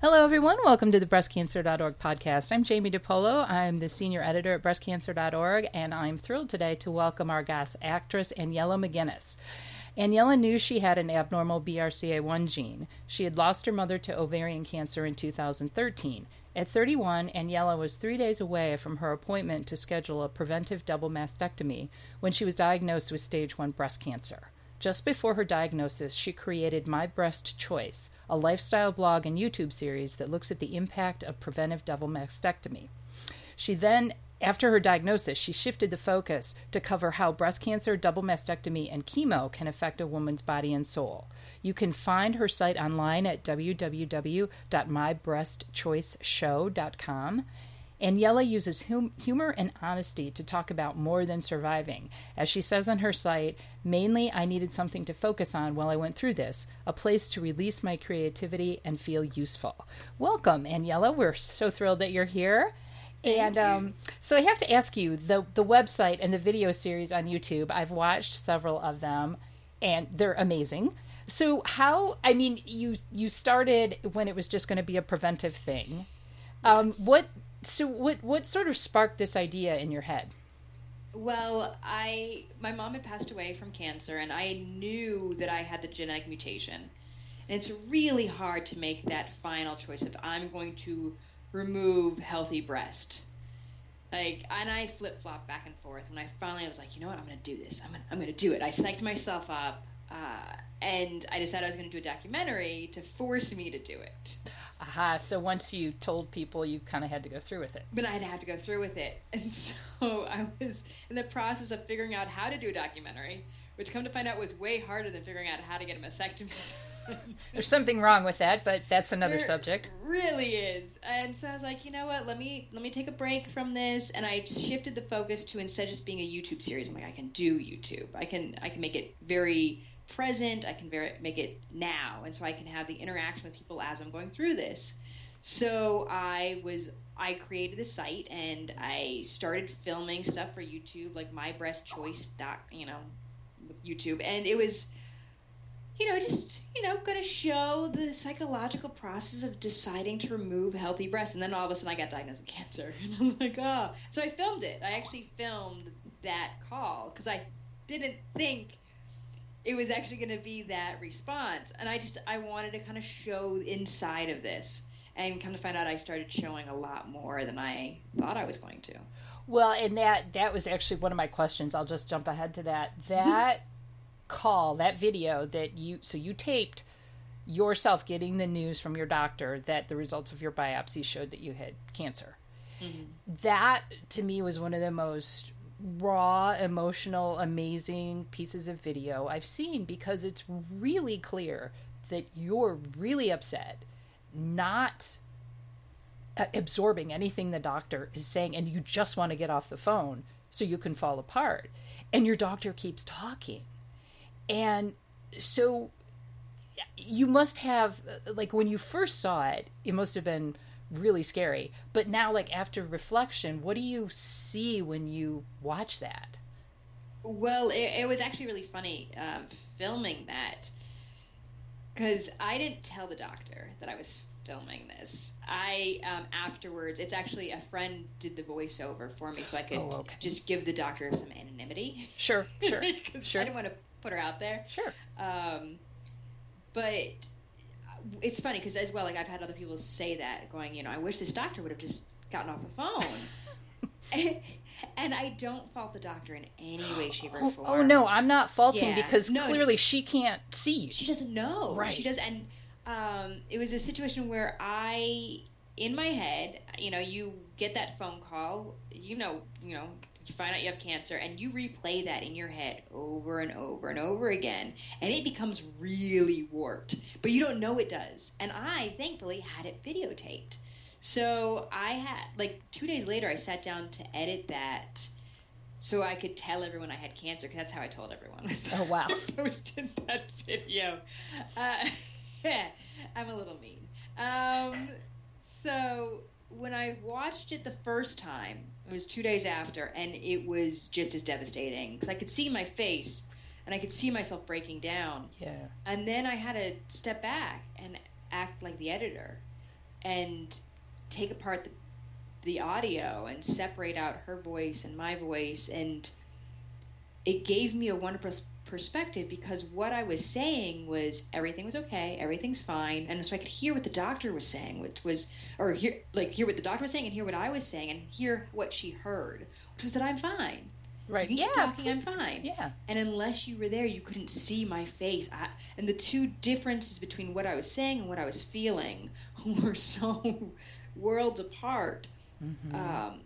Hello, everyone. Welcome to the breastcancer.org podcast. I'm Jamie DePolo. I'm the senior editor at breastcancer.org, and I'm thrilled today to welcome our guest, actress Aniela McGuinness. Aniela knew she had an abnormal BRCA1 gene. She had lost her mother to ovarian cancer in 2013. At 31, Aniela was three days away from her appointment to schedule a preventive double mastectomy when she was diagnosed with stage 1 breast cancer. Just before her diagnosis, she created My Breast Choice, a lifestyle blog and YouTube series that looks at the impact of preventive double mastectomy. She then, after her diagnosis, she shifted the focus to cover how breast cancer, double mastectomy, and chemo can affect a woman's body and soul. You can find her site online at www.mybreastchoiceshow.com. Aniela uses hum- humor and honesty to talk about more than surviving. As she says on her site, mainly I needed something to focus on while I went through this, a place to release my creativity and feel useful. Welcome, Aniela. We're so thrilled that you're here. and um, so I have to ask you the the website and the video series on YouTube. I've watched several of them, and they're amazing. So how? I mean, you you started when it was just going to be a preventive thing. Um, Yes. What? So what? What sort of sparked this idea in your head? Well, I my mom had passed away from cancer, and I knew that I had the genetic mutation. And it's really hard to make that final choice of I'm going to remove healthy breast. Like, and I flip flop back and forth. When I finally was like, you know what, I'm going to do this. I'm going I'm going to do it. I psyched myself up, uh, and I decided I was going to do a documentary to force me to do it. Aha! So once you told people, you kind of had to go through with it. but I'd have to go through with it. And so I was in the process of figuring out how to do a documentary, which come to find out was way harder than figuring out how to get a mastectomy. There's something wrong with that, but that's another There subject. Really is. And so I was like, you know what? Let me let me take a break from this, and I shifted the focus to instead just being a YouTube series. I'm like, I can do YouTube. I can I can make it very present. I can very make it now, and so I can have the interaction with people as I'm going through this. So I was I created the site and I started filming stuff for YouTube, like my breast choice you know, YouTube, and it was you know, just, you know, going to show the psychological process of deciding to remove healthy breasts. And then all of a sudden I got diagnosed with cancer. And I was like, oh. So I filmed it. I actually filmed that call because I didn't think it was actually going to be that response. And I just, I wanted to kind of show inside of this. And come to find out, I started showing a lot more than I thought I was going to. Well, and that that was actually one of my questions. I'll just jump ahead to that. That call, that video that you so you taped yourself getting the news from your doctor that the results of your biopsy showed that you had cancer. Mm-hmm. That to me was one of the most raw, emotional, amazing pieces of video I've seen because it's really clear that you're really upset, not absorbing anything the doctor is saying and you just want to get off the phone so you can fall apart. And your doctor keeps talking. And so you must have uh, like when you first saw it it must have been really scary but now like after reflection what do you see when you watch that Well, it, it was actually really funny um, filming that because I didn't tell the doctor that I was filming this. I um, afterwards, it's actually a friend did the voiceover for me, so I could Oh, okay. just give the doctor some anonymity. sure sure, sure I didn't want to put her out there. sure Um, but it's funny because as well, like I've had other people say that, going, you know, I wish this doctor would have just gotten off the phone. and I don't fault the doctor in any way, shape, or oh, form. oh no i'm not faulting Yeah. because No. clearly she can't see you she doesn't know. Right. She does, and um, it was a situation where I, in my head, you know, you get that phone call, you know, you know, you find out you have cancer, and you replay that in your head over and over and over again, and it becomes really warped. But you don't know it does. And I, thankfully, had it videotaped. So I had like two days later, I sat down to edit that. So I could tell everyone I had cancer, because that's how I told everyone. Oh, wow. I posted that video. Uh, I'm a little mean. Um, so when I watched it the first time, it was two days after, and it was just as devastating because I could see my face and I could see myself breaking down. yeah And then I had to step back and act like the editor and take apart the, the audio and separate out her voice and my voice and it gave me a wonderful perspective because what I was saying was everything was okay, everything's fine, and so I could hear what the doctor was saying, which was or hear like hear what the doctor was saying and hear what I was saying and hear what she heard, which was that I'm fine. Right. Yeah. talking, I'm fine. Yeah. And unless you were there, you couldn't see my face. I, and the two differences between what I was saying and what I was feeling were so worlds apart. Mm-hmm. Um,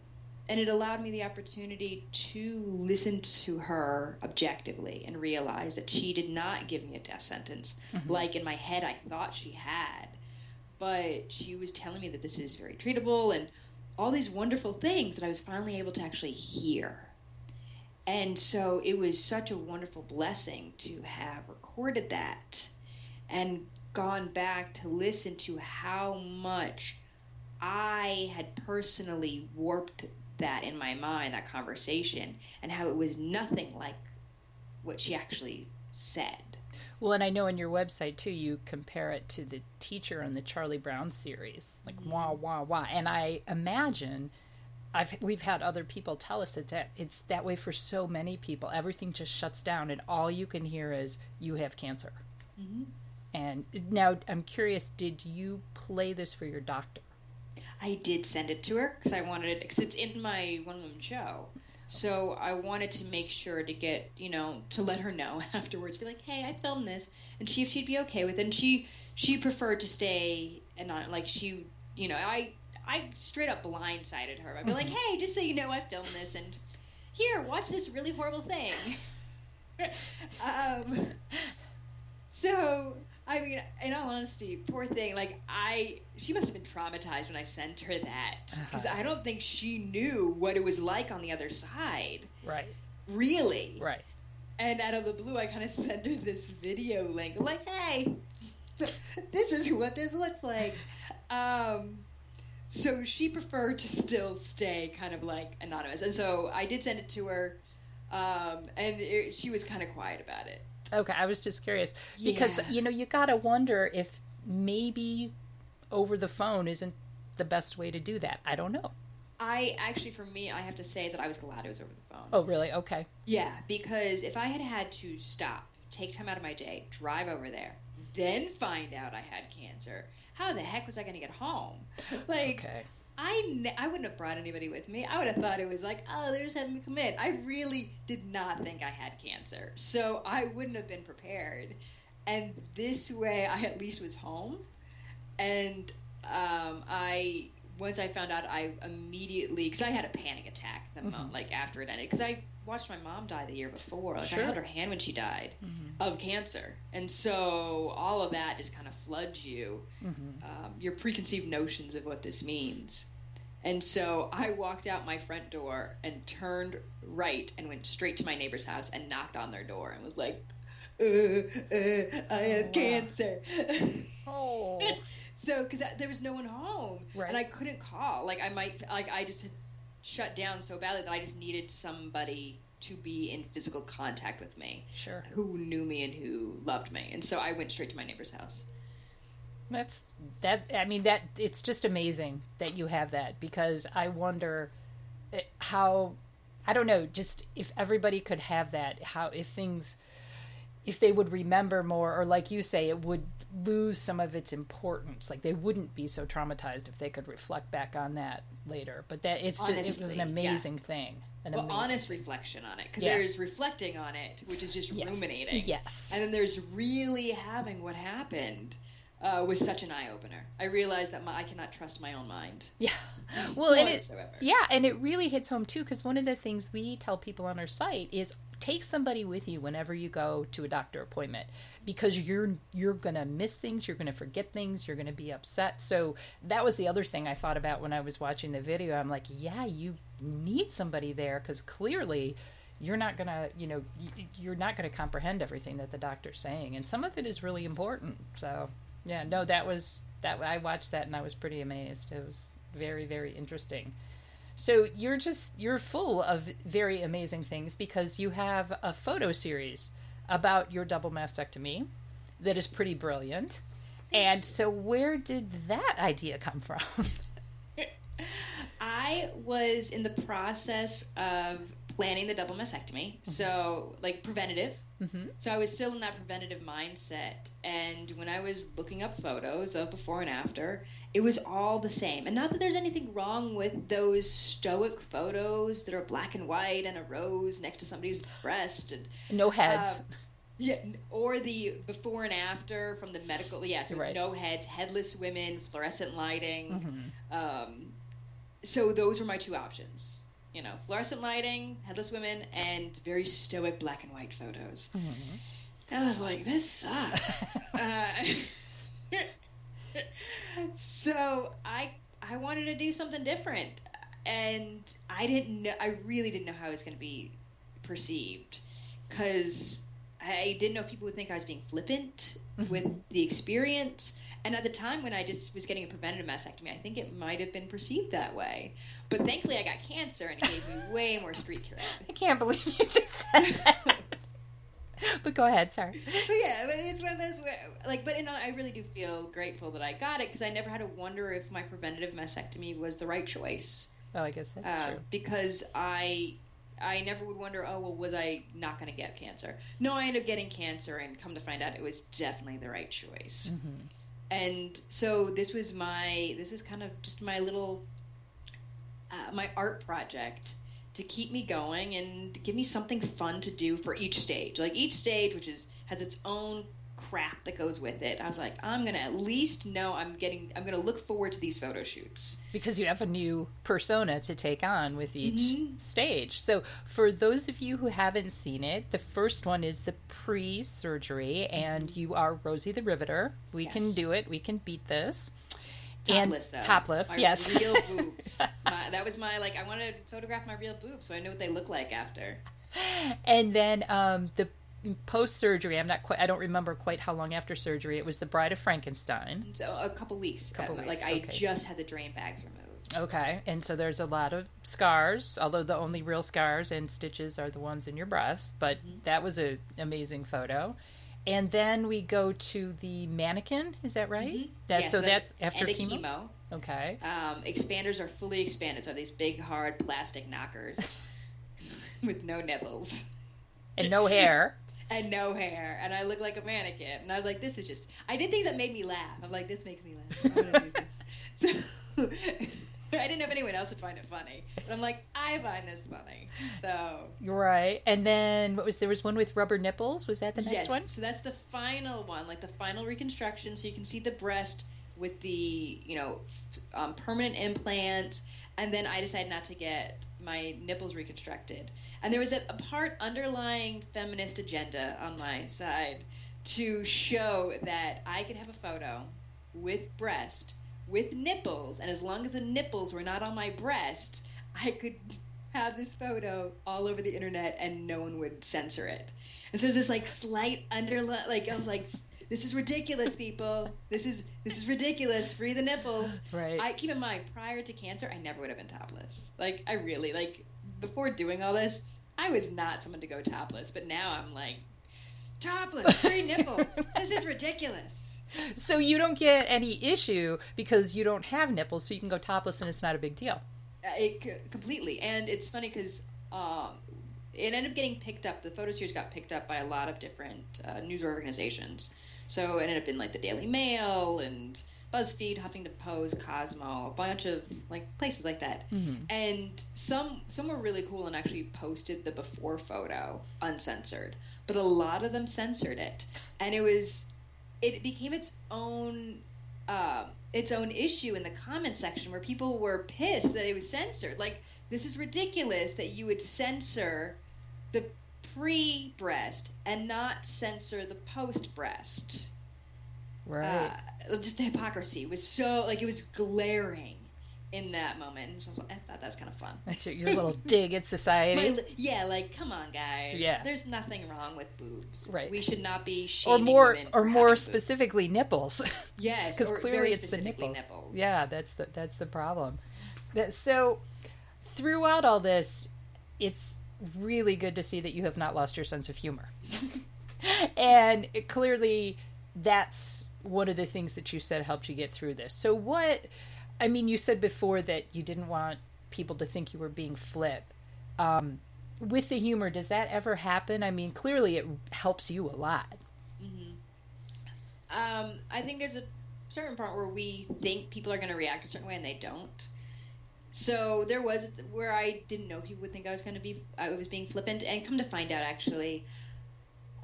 and it allowed me the opportunity to listen to her objectively and realize that she did not give me a death sentence Mm-hmm. like in my head I thought she had. But she was telling me that this is very treatable and all these wonderful things that I was finally able to actually hear. And so it was such a wonderful blessing to have recorded that and gone back to listen to how much I had personally warped that in my mind, that conversation, and how it was nothing like what she actually said. Well, and I know on your website too, you compare it to the teacher in the Charlie Brown series, like mm-hmm. wah wah wah. And I imagine, I've we've had other people tell us that, that it's that way for so many people. Everything just shuts down, and all you can hear is "you have cancer." Mm-hmm. And now I'm curious, did you play this for your doctor? I did send it to her because I wanted it because it's in my one woman show. So I wanted to make sure to get you know to let her know afterwards, be like, hey, I filmed this, and she if she'd be okay with it. And she she preferred to stay and not like she you know I I straight up blindsided her. I'd be like, hey, just so you know, I filmed this, and here, watch this really horrible thing. um, so I mean, in all honesty, poor thing. Like I, she must have been traumatized when I sent her that because Uh-huh. I don't think she knew what it was like on the other side, Right, really. right. And out of the blue, I kind of sent her this video link. I'm like, hey, this is what this looks like. Um, so she preferred to still stay kind of like anonymous, and so I did send it to her, um, and it, she was kind of quiet about it. Okay, I was just curious because Yeah. you know you gotta wonder if maybe over the phone isn't the best way to do that. I don't know. I actually, for me, I have to say that I was glad it was over the phone. Oh, really? Okay. Yeah, because if I had had to stop, take time out of my day, drive over there, then find out I had cancer, how the heck was I going to get home? Like, Okay. I, ne- I wouldn't have brought anybody with me. I would have thought it was like, oh, they're just having me come in. I really did not think I had cancer. So I wouldn't have been prepared. And this way, I at least was home. And um, I, once I found out, I immediately, because I had a panic attack the mo- like after it ended. Because I watched my mom die the year before. Like Sure. I held her hand when she died of cancer. And so all of that just kind of floods you um, your preconceived notions of what this means. And so I walked out my front door and turned right and went straight to my neighbor's house and knocked on their door and was like, uh, uh, I have wow. cancer. Oh. So, because there was no one home, Right. and I couldn't call. Like I might, like I just had shut down so badly that I just needed somebody to be in physical contact with me, Sure. who knew me and who loved me. And so I went straight to my neighbor's house. That's that. I mean, that it's just amazing that you have that because I wonder eh, how. I don't know. Just if everybody could have that, how if things, if they would remember more, or like you say, it would lose some of its importance. Like they wouldn't be so traumatized if they could reflect back on that later. But that it's just, it was Honestly, an yeah. amazing thing. An well, amazing honest reflection on it because Yeah. there's reflecting on it, which is just Yes. ruminating. Yes. and then there's really having what happened. Uh, was such an eye opener. I realized that my, I cannot trust my own mind. Yeah. Well, and it's yeah, and it really hits home too because one of the things we tell people on our site is take somebody with you whenever you go to a doctor appointment because you're you're going to miss things, you're going to forget things, you're going to be upset. So that was the other thing I thought about when I was watching the video. I'm like, yeah, you need somebody there cuz clearly you're not going to, you know, you're not going to comprehend everything that the doctor's saying and some of it is really important. So, yeah, no, that was that I watched that and I was pretty amazed. It was very very interesting. So you're just you're full of very amazing things because you have a photo series about your double mastectomy that is pretty brilliant. And so, where did that idea come from? I was in the process of planning the double mastectomy, mm-hmm. so like preventative. Mm-hmm. So I was still in that preventative mindset. And when I was looking up photos of before and after, it was all the same. And not that there's anything wrong with those stoic photos that are black and white and a rose next to somebody's breast and no heads. Uh, yeah, or the before and after from the medical. Yeah, so right. no heads, headless women, fluorescent lighting. Mm-hmm. Um, so those were my two options. You know, fluorescent lighting, headless women, and very stoic black and white photos. Mm-hmm. I was like, this sucks. uh, so I I wanted to do something different, and I didn't know. I really didn't know how it was going to be perceived because I didn't know if people would think I was being flippant mm-hmm. with the experience. And at the time when I just was getting a preventative mastectomy, I think it might have been perceived that way. But thankfully, I got cancer, and it gave me way more street cred. I can't believe you just said that. but go ahead, sorry. But yeah, but it's one of those where, like, but I really do feel grateful that I got it because I never had to wonder if my preventative mastectomy was the right choice. Oh, I guess that's uh, true. Because I I never would wonder, oh, well, was I not going to get cancer? No, I ended up getting cancer, and come to find out, it was definitely the right choice. Mm-hmm. And so this was my, this was kind of just my little, uh, my art project to keep me going and give me something fun to do for each stage. Like each stage, which is has its own crap that goes with it. I was like, I'm gonna at least know I'm getting. I'm gonna look forward to these photo shoots because you have a new persona to take on with each mm-hmm. stage. So for those of you who haven't seen it, the first one is the pre-surgery, and mm-hmm. you are Rosie the Riveter. We yes. can do it. We can beat this. Topless, and though. Topless, my yes. Real boobs. my, that was my like. I wanted to photograph my real boobs, so I know what they look like after. And then um, the post surgery. I'm not quite. I don't remember quite how long after surgery. It was the Bride of Frankenstein. So a couple weeks. A couple weeks. Like I okay. just had the drain bags removed. Okay, and so there's a lot of scars. Although the only real scars and stitches are the ones in your breast. But mm-hmm. that was an amazing photo. And then we go to the mannequin. Is that right? Mm-hmm. That's, yeah, so, so that's, that's after chemo. chemo. Okay. Um, expanders are fully expanded, so these big hard plastic knockers with no nipples and no hair. And no hair, and I look like a mannequin. And I was like, this is just. I did things that made me laugh. I'm like, this makes me laugh. I'm gonna do this. So. I didn't know if anyone else would find it funny, but I'm like, I find this funny. So you're right. And then what was there was one with rubber nipples? Was that the next yes. one? So that's the final one, like the final reconstruction. So you can see the breast with the you know um, permanent implants, and then I decided not to get my nipples reconstructed. And there was a, a part underlying feminist agenda on my side to show that I could have a photo with breast with nipples, and as long as the nipples were not on my breast, I could have this photo all over the internet and no one would censor it. And so there's this like slight underline, like I was like, this is ridiculous, people. This is this is ridiculous. Free the nipples. Right. I keep in mind, prior to cancer, I never would have been topless. Like I really like before doing all this, I was not someone to go topless. But now I'm like, topless, free nipples. this is ridiculous so you don't get any issue because you don't have nipples, so you can go topless and it's not a big deal. Uh, it completely, and it's funny because um, it ended up getting picked up. The photo series got picked up by a lot of different uh, news organizations. So it ended up in like the Daily Mail and BuzzFeed, Huffington Post, Cosmo, a bunch of like places like that. Mm-hmm. And some some were really cool and actually posted the before photo uncensored, but a lot of them censored it, and it was it became its own uh, its own issue in the comment section where people were pissed that it was censored. Like this is ridiculous that you would censor the pre breast and not censor the post breast. Right. Uh, just the hypocrisy was so like it was glaring in that moment. So I, thought that was kind of fun. That's your, your little dig at society. My, yeah, like come on, guys. Yeah, there's nothing wrong with boobs. Right. We should not be or more or more boobs. specifically nipples. Yes, because clearly it's the nipple. nipples. Yeah, that's the that's the problem. That, so throughout all this, it's really good to see that you have not lost your sense of humor, and it, clearly that's one are the things that you said helped you get through this. So what? I mean, you said before that you didn't want people to think you were being flip. Um, with the humor, does that ever happen? I mean, clearly it helps you a lot. Um, I think there's a certain part where we think people are going to react a certain way and they don't. So there was where I didn't know people would think I was going to be I was being flippant, and come to find out, actually,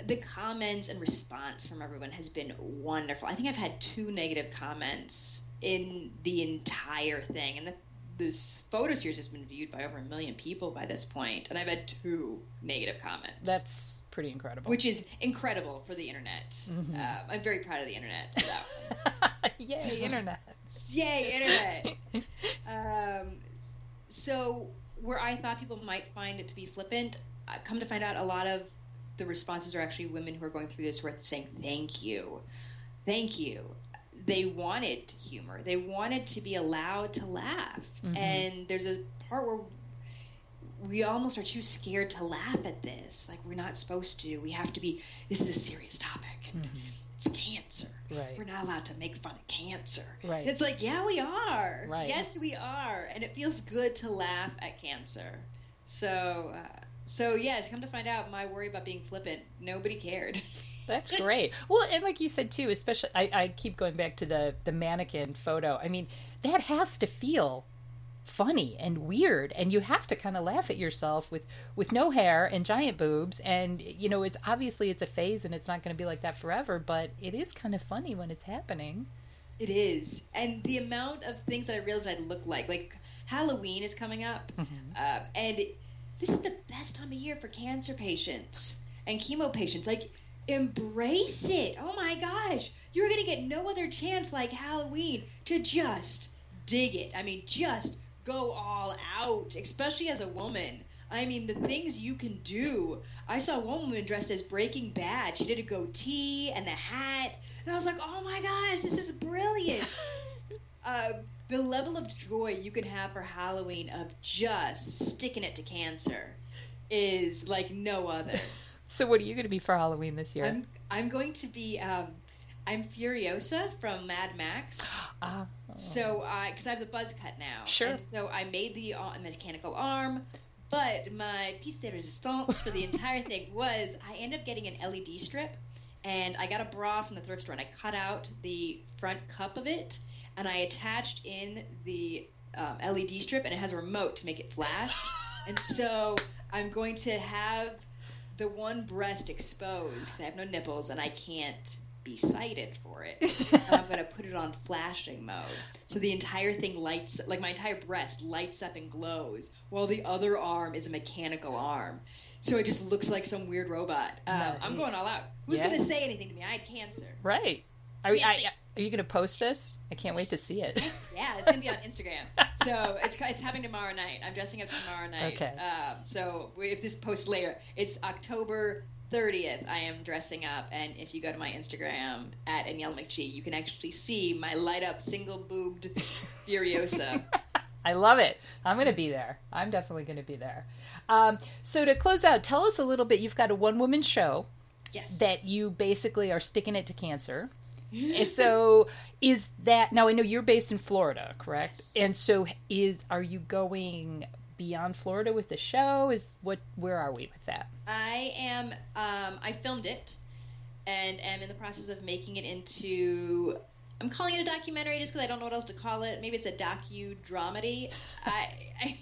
the comments and response from everyone has been wonderful. I think I've had two negative comments in the entire thing, and the, this photo series has been viewed by over a million people by this point, and I've had two negative comments. That's pretty incredible. which is incredible for the internet. Mhm. Uh, I'm very proud of the internet for that. Yay, So- internet. Yay, internet! um, so where I thought people might find it to be flippant, uh, come to find out, a lot of the responses are actually women who are going through this who are saying thank you, thank you. They wanted humor. They wanted to be allowed to laugh. Mhm. And there's a part where we almost are too scared to laugh at this. Like we're not supposed to. We have to be. This is a serious topic. And It's cancer. Right. We're not allowed to make fun of cancer. Right. And it's like, yeah, we are. Right. Yes, we are, and it feels good to laugh at cancer. So, uh, so yes, come to find out, my worry about being flippant, nobody cared. That's great. Well, and like you said too, especially I, I keep going back to the the mannequin photo. I mean, that has to feel funny and weird and you have to kind of laugh at yourself with with no hair and giant boobs and you know it's obviously it's a phase and it's not going to be like that forever but it is kind of funny when it's happening It is, and the amount of things that I realized I'd look like, like Halloween is coming up, uh, and this is the best time of year for cancer patients and chemo patients. Like, embrace it. Oh my gosh, you're gonna get no other chance like Halloween to just dig it. I mean, just go all out, especially as a woman. I mean, the things you can do. I saw one woman dressed as Breaking Bad. She did a goatee and the hat, and I was like, "Oh my gosh, this is brilliant!" uh, the level of joy you can have for Halloween of just sticking it to cancer is like no other. so what are you going to be for halloween this year I'm I'm going to be um, I'm Furiosa from Mad Max. Ah, So I because I have the buzz cut now. Sure. And so I made the uh, mechanical arm. But my piece de resistance for the entire thing was I ended up getting an LED strip, and I got a bra from the thrift store, and I cut out the front cup of it, and I attached in the um, LED strip, and it has a remote to make it flash. and so I'm going to have the one breast exposed because I have no nipples, and I can't be sighted for it. and I'm going to put it on flashing mode. So the entire thing lights, like my entire breast lights up and glows, while the other arm is a mechanical arm. So it just looks like some weird robot. Um, I'm going all out. Who's Yeah. going to say anything to me? I had cancer. right Can't I, see- are you going to post this i can't wait to see it Yeah, it's gonna be on Instagram. So it's it's happening tomorrow night. I'm dressing up tomorrow night. Okay. Um, so if this posts later, it's October 30th. I am dressing up, and if you go to my Instagram at Danielle McGee, you can actually see my light up single boobed Furiosa. I love it. I'm going to be there. I'm definitely going to be there. Um, so to close out, tell us a little bit. You've got a one woman show Yes. that you basically are sticking it to cancer. And so is that now? I know you're based in Florida, correct? Yes. And so is are you going beyond Florida with the show? Is what? Where are we with that? I am. Um, I filmed it, and am in the process of making it into. I'm calling it a documentary just because I don't know what else to call it. Maybe it's a docu dramedy. I, I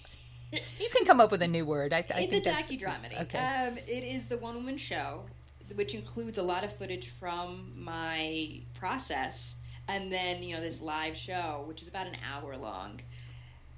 You can come up with a new word. I, I it's think a docudrama. Okay. Um, it is the one woman show, which includes a lot of footage from my process, and then you know this live show, which is about an hour long,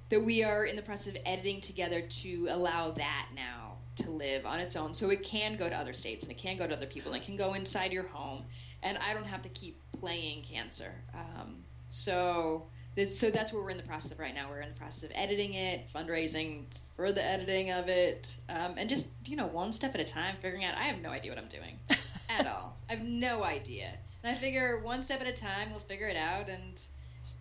that we are in the process of editing together to allow that now to live on its own, so it can go to other states and it can go to other people and it can go inside your home, and I don't have to keep playing cancer. Um, so. This, so that's what we're in the process of right now. We're in the process of editing it, fundraising for the editing of it, um, and just you know one step at a time, figuring out. I have no idea what I'm doing at all. I have no idea, and I figure one step at a time, we'll figure it out and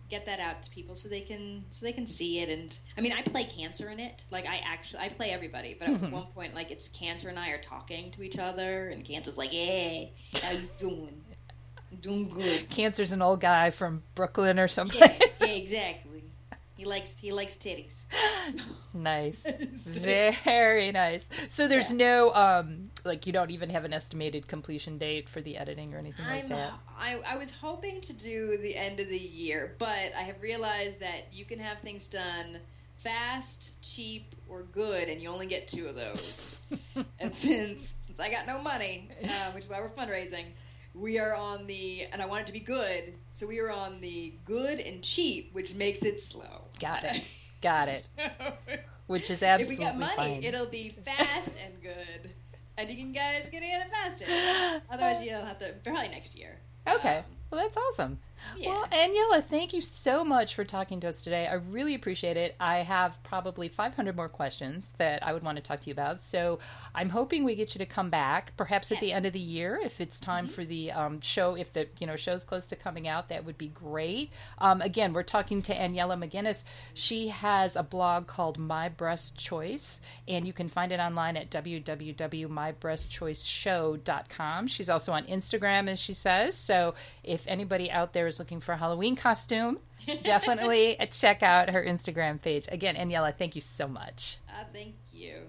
get that out to people so they can so they can see it. And I mean, I play cancer in it. Like I actually I play everybody, but at Mhm. one point, like it's cancer and I are talking to each other, and cancer's like, "Hey, how you doing?" Doing good. Cancer's an old guy from Brooklyn or something. Yeah, yeah, exactly. He likes he likes titties. nice. Very nice. So there's Yeah. no um like you don't even have an estimated completion date for the editing or anything like I'm, that. I, I was hoping to do the end of the year, but I have realized that you can have things done fast, cheap, or good, and you only get two of those. and since since I got no money, uh, which is why we're fundraising, we are on the and I want it to be good, so we are on the good and cheap, which makes it slow. Got it. Got it. So, Which is absolutely if we got money, fine. it'll be fast and good. And you can guys get it faster. Otherwise, you'll have to probably next year. Okay. Um, Well, that's awesome. Yeah. Well, Aniela, thank you so much for talking to us today. I really appreciate it. I have probably 500 more questions that I would want to talk to you about. So I'm hoping we get you to come back, perhaps at the end of the year, if it's time for the um, show. If the you know show's close to coming out, that would be great. Um, again, we're talking to Aniela McGuinness. She has a blog called My Breast Choice, and you can find it online at www.mybreastchoiceshow.com. She's also on Instagram, as she says. So if anybody out there is looking for a Halloween costume, definitely check out her Instagram page. Again, Aniela, thank you so much. Ah, thank you.